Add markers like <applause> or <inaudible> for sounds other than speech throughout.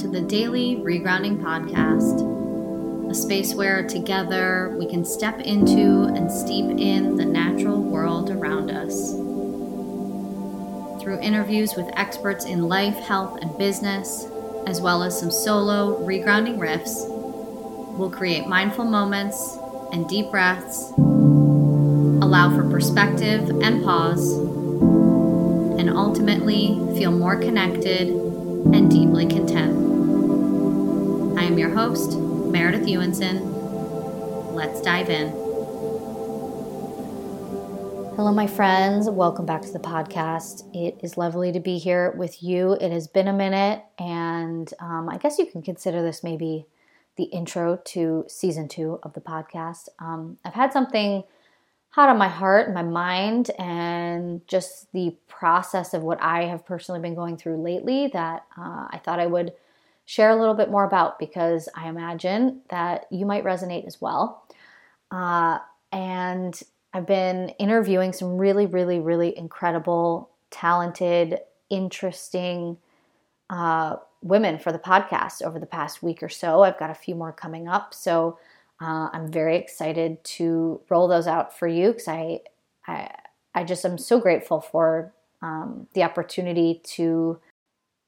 to the Daily Regrounding Podcast, a space where together we can step into and steep in the natural world around us. Through interviews with experts in life, health, and business, as well as some solo regrounding riffs, we'll create mindful moments and deep breaths, allow for perspective and pause, and ultimately feel more connected and deeply content. I am your host, Meredith Ewenson. Let's dive in. Hello, my friends. Welcome back to the podcast. It is lovely to be here with you. It has been a minute, and um, I guess you can consider this maybe the intro to season two of the podcast. Um, I've had something hot on my heart and my mind and just the process of what I have personally been going through lately that uh, I thought I would share a little bit more about because I imagine that you might resonate as well. Uh, and I've been interviewing some really, really, really incredible, talented, interesting uh, women for the podcast over the past week or so. I've got a few more coming up. So uh, I'm very excited to roll those out for you because I, I, I just am so grateful for um, the opportunity to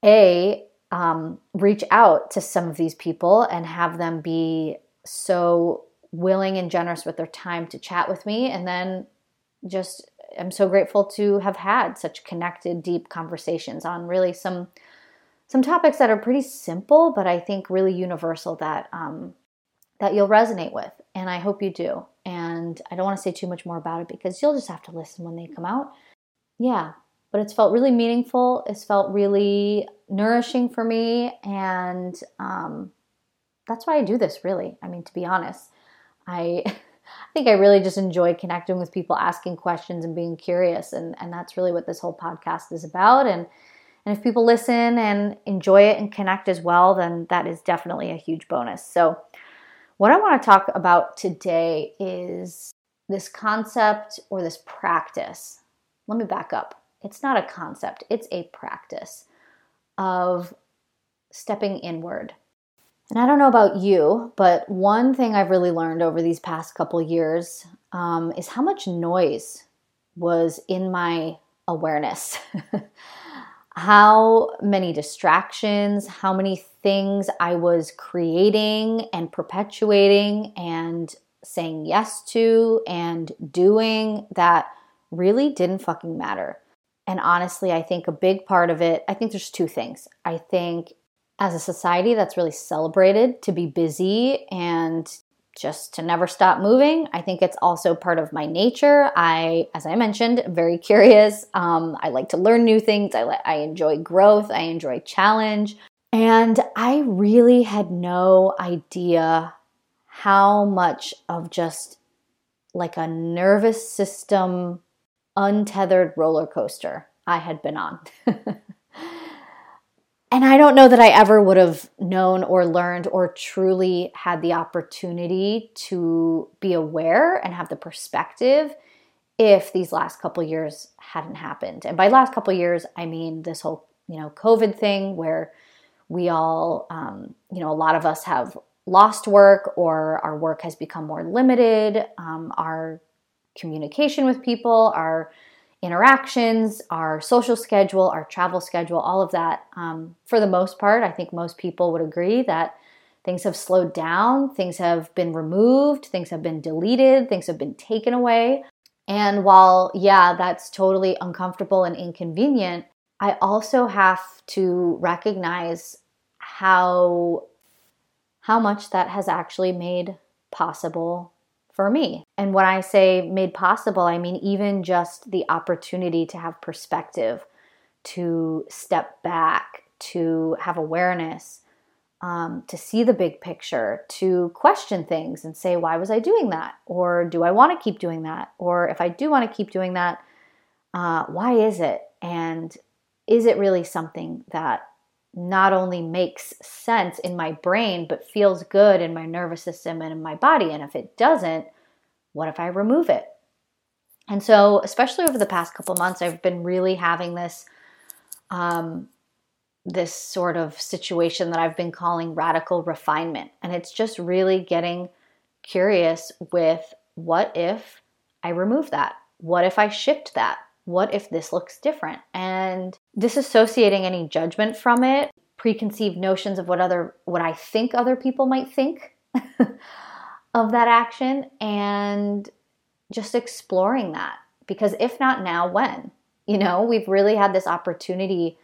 a um, reach out to some of these people and have them be so willing and generous with their time to chat with me, and then just I'm so grateful to have had such connected, deep conversations on really some some topics that are pretty simple, but I think really universal that um, that you'll resonate with. And I hope you do. And I don't want to say too much more about it because you'll just have to listen when they come out. Yeah, but it's felt really meaningful. It's felt really nourishing for me. And um, that's why I do this, really. I mean, to be honest, I. <laughs> I think I really just enjoy connecting with people, asking questions, and being curious, and and that's really what this whole podcast is about. And and if people listen and enjoy it and connect as well, then that is definitely a huge bonus. So what I want to talk about today is this concept or this practice. Let me back up. It's not a concept, it's a practice of stepping inward. And I don't know about you, but one thing I've really learned over these past couple years um, is how much noise was in my awareness. <laughs> how many distractions, how many things I was creating and perpetuating and saying yes to and doing that really didn't fucking matter. And honestly, I think a big part of it, I think there's two things. I think as a society that's really celebrated to be busy and just to never stop moving. I think it's also part of my nature. I, as I mentioned, am very curious. Um, I like to learn new things. I, I enjoy growth. I enjoy challenge. And I really had no idea how much of just like a nervous system untethered roller coaster I had been on. <laughs> And I don't know that I ever would have known or learned or truly had the opportunity to be aware and have the perspective if these last couple years hadn't happened. And by last couple years, I mean this whole, you know, COVID thing where we all, um, you know, a lot of us have lost work or our work has become more limited. Um, our communication with people, our interactions, our social schedule, our travel schedule, all of that. Um, for the most part, I think most people would agree that things have slowed down, things have been removed, things have been deleted, things have been taken away. And while, yeah, that's totally uncomfortable and inconvenient, I also have to recognize how how much that has actually made possible for me. And when I say made possible, I mean even just the opportunity to have perspective, to step back, to have awareness, um, to see the big picture, to question things and say, why was I doing that? Or do I want to keep doing that? Or if I do want to keep doing that, uh, why is it? And is it really something that not only makes sense in my brain, but feels good in my nervous system and in my body. And if it doesn't, what if I remove it? And so, especially over the past couple months, I've been really having this um, this sort of situation that I've been calling radical refinement. And it's just really getting curious with what if I remove that? What if I shift that? What if this looks different? And disassociating any judgment from it, preconceived notions of what other what I think other people might think <laughs> of that action and just exploring that. Because if not now when? You know we've really had this opportunity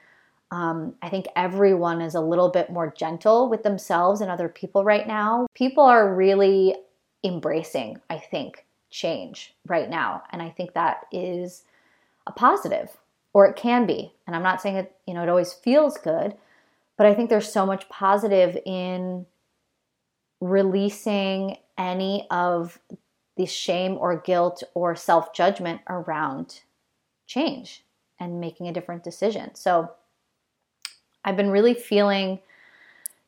um, i think everyone is a little bit more gentle with themselves and other people right now. People are really embracing i think change right now. And i think that is a positive or it can be. And i'm not saying it you know it always feels good but i think there's so much positive in releasing any of the shame or guilt or self judgment around change and making a different decision. So I've been really feeling,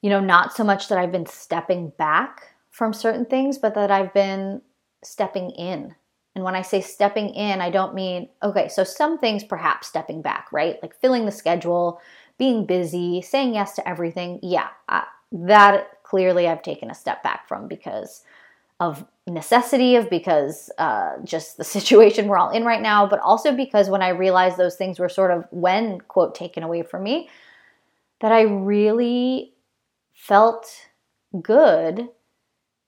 you know, not so much that I've been stepping back from certain things, but that I've been stepping in. And when I say stepping in, I don't mean, okay, so some things perhaps stepping back, right? Like filling the schedule, being busy, saying yes to everything. Yeah, I, that clearly I've taken a step back from because of necessity of because uh, just the <laughs> situation we're all in right now but also because when i realized those things were sort of when quote taken away from me that i really felt good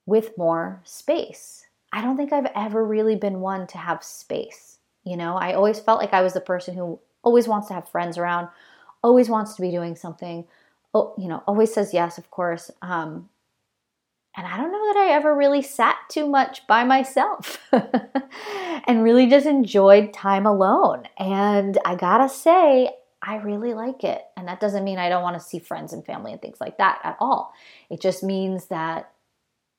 with more space. I don't think i've ever really been one to have space you know? I always felt like i was the person who always wants to have friends around always wants to be doing something oh, you know always says yes of course um, and I don't know that I ever really sat too much by myself <laughs> and really just enjoyed time alone. And I gotta say, I really like it. And that doesn't mean I don't want to see friends and family and things like that at all. It just means that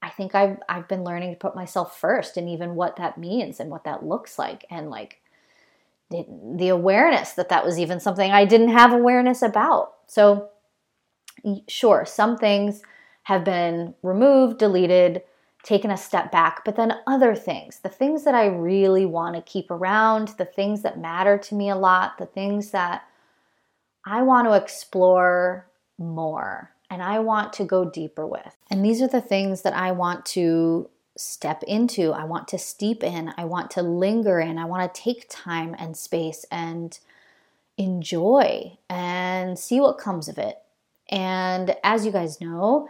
I think I've, I've been learning to put myself first and even what that means and what that looks like. And like the, the awareness that that was even something I didn't have awareness about. So, sure, some things have been removed, deleted, taken a step back, but then other things, the things that I really want to keep around, the things that matter to me a lot, the things that I want to explore more and I want to go deeper with. And these are the things that I want to step into, I want to steep in, I want to linger in, I want to take time and space and enjoy and see what comes of it. And as you guys know,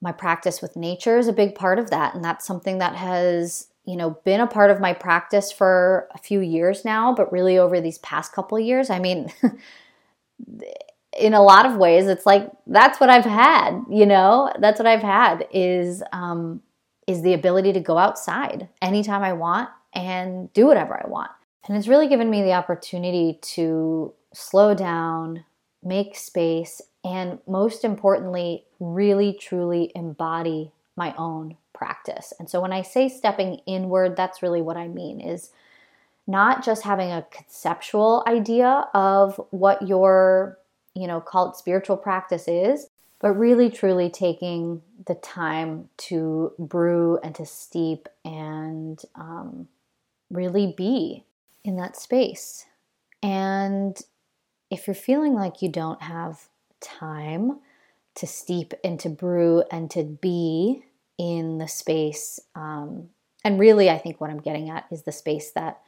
my practice with nature is a big part of that. And that's something that has you know been a part of my practice for a few years now but really over these past couple years. I mean <laughs> in a lot of ways it's like that's what i've had you know? That's what i've had is um is the ability to go outside anytime i want and do whatever i want. And it's really given me the opportunity to slow down make space and most importantly, really truly embody my own practice. And so when I say stepping inward, that's really what I mean is not just having a conceptual idea of what your, you know, call it spiritual practice is, but really truly taking the time to brew and to steep and um, really be in that space. And if you're feeling like you don't have time to steep and to brew and to be in the space. Um, and really, I think what I'm getting at is the space that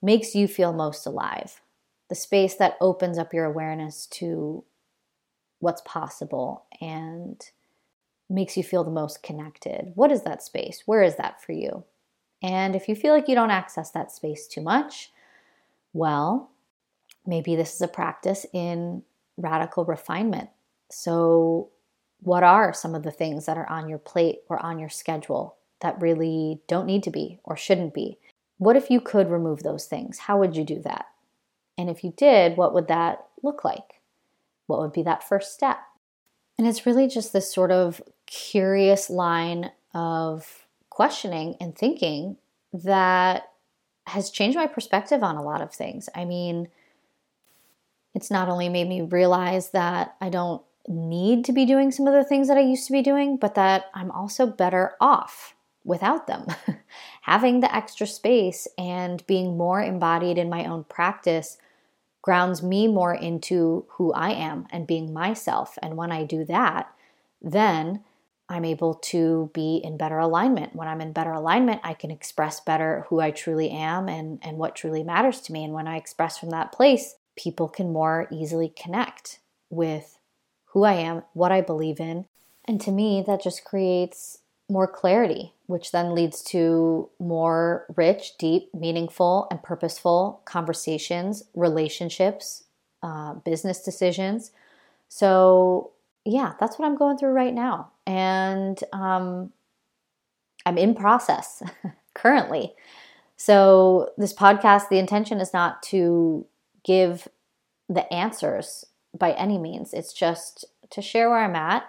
makes you feel most alive, the space that opens up your awareness to what's possible and makes you feel the most connected. What is that space? Where is that for you? And if you feel like you don't access that space too much, well, maybe this is a practice in radical refinement. So, what are some of the things that are on your plate or on your schedule that really don't need to be or shouldn't be? What if you could remove those things? How would you do that? And if you did, what would that look like? What would be that first step? And it's really just this sort of curious line of questioning and thinking that has changed my perspective on a lot of things. I mean, it's not only made me realize that I don't need to be doing some of the things that I used to be doing, but that I'm also better off without them. <laughs> Having the extra space and being more embodied in my own practice grounds me more into who I am and being myself. And when I do that, then I'm able to be in better alignment. When I'm in better alignment, I can express better who I truly am and, and what truly matters to me. And when I express from that place, people can more easily connect with who I am, what I believe in. And to me, that just creates more clarity, which then leads to more rich, deep, meaningful, and purposeful conversations, relationships, uh, business decisions. So, yeah, that's what I'm going through right now. And um, I'm in process <laughs> currently. So, this podcast, the intention is not to give the answers by any means, it's just to share where I'm at.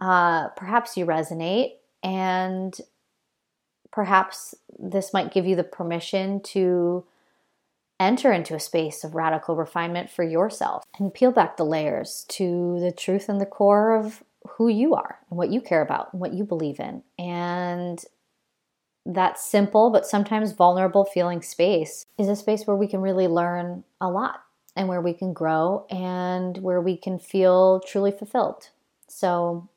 Uh, perhaps you resonate, and perhaps this might give you the permission to enter into a space of radical refinement for yourself and peel back the layers to the truth and the core of who you are and what you care about and what you believe in. And that simple but sometimes vulnerable feeling space is a space where we can really learn a lot and where we can grow and where we can feel truly fulfilled. So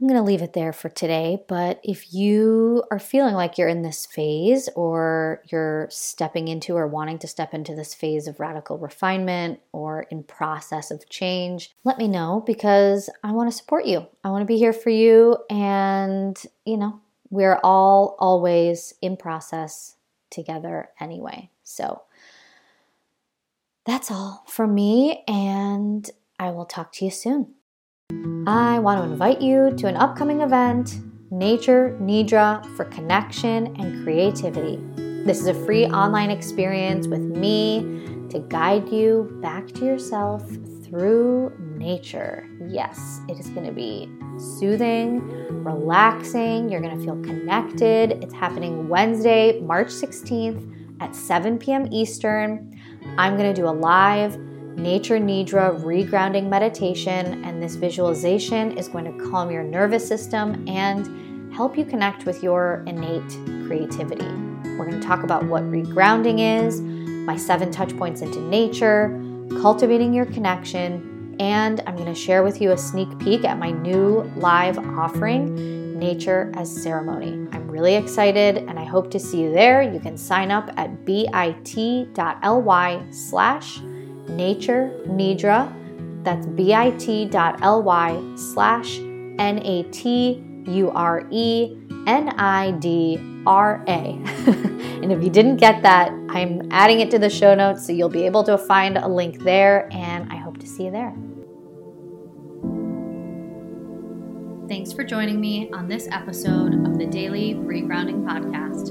I'm going to leave it there for today. But if you are feeling like you're in this phase or you're stepping into or wanting to step into this phase of radical refinement or in process of change, let me know because I want to support you. I want to be here for you. And, you know, we're all always in process together anyway. So that's all from me. And I will talk to you soon. I want to invite you to an upcoming event, Nature Nidra for Connection and Creativity. This is a free online experience with me to guide you back to yourself through nature. Yes, it is going to be soothing, relaxing. You're going to feel connected. It's happening Wednesday, March 16th at 7 p.m. Eastern. I'm going to do a live Nature Nidra regrounding meditation, and this visualization is going to calm your nervous system and help you connect with your innate creativity. We're going to talk about what regrounding is, my seven touch points into nature, cultivating your connection, and I'm going to share with you a sneak peek at my new live offering, Nature as Ceremony. I'm really excited and I hope to see you there. You can sign up at bit.ly slash nature nidra. That's bit.ly slash N A T U R E N I D R A. <laughs> And if you didn't get that, I'm adding it to the show notes so you'll be able to find a link there. And I hope to see you there. Thanks for joining me on this episode of the Daily Regrounding Podcast.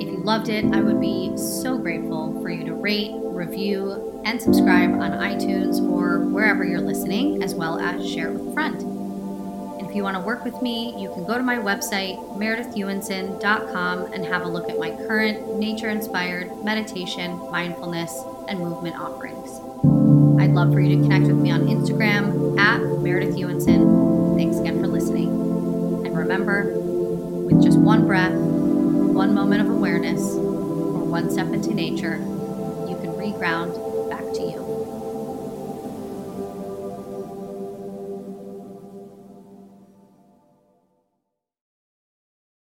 If you loved it, I would be so grateful for you to rate, review, and subscribe on iTunes or wherever you're listening, as well as share it with a friend. And if you want to work with me, you can go to my website, meredithewinson.com, and have a look at my current nature inspired meditation, mindfulness, and movement offerings. I'd love for you to connect with me on Instagram at Meredith Ewenson. Thanks again for listening. And remember, with just one breath, one moment of awareness, or one step into nature, you can reground.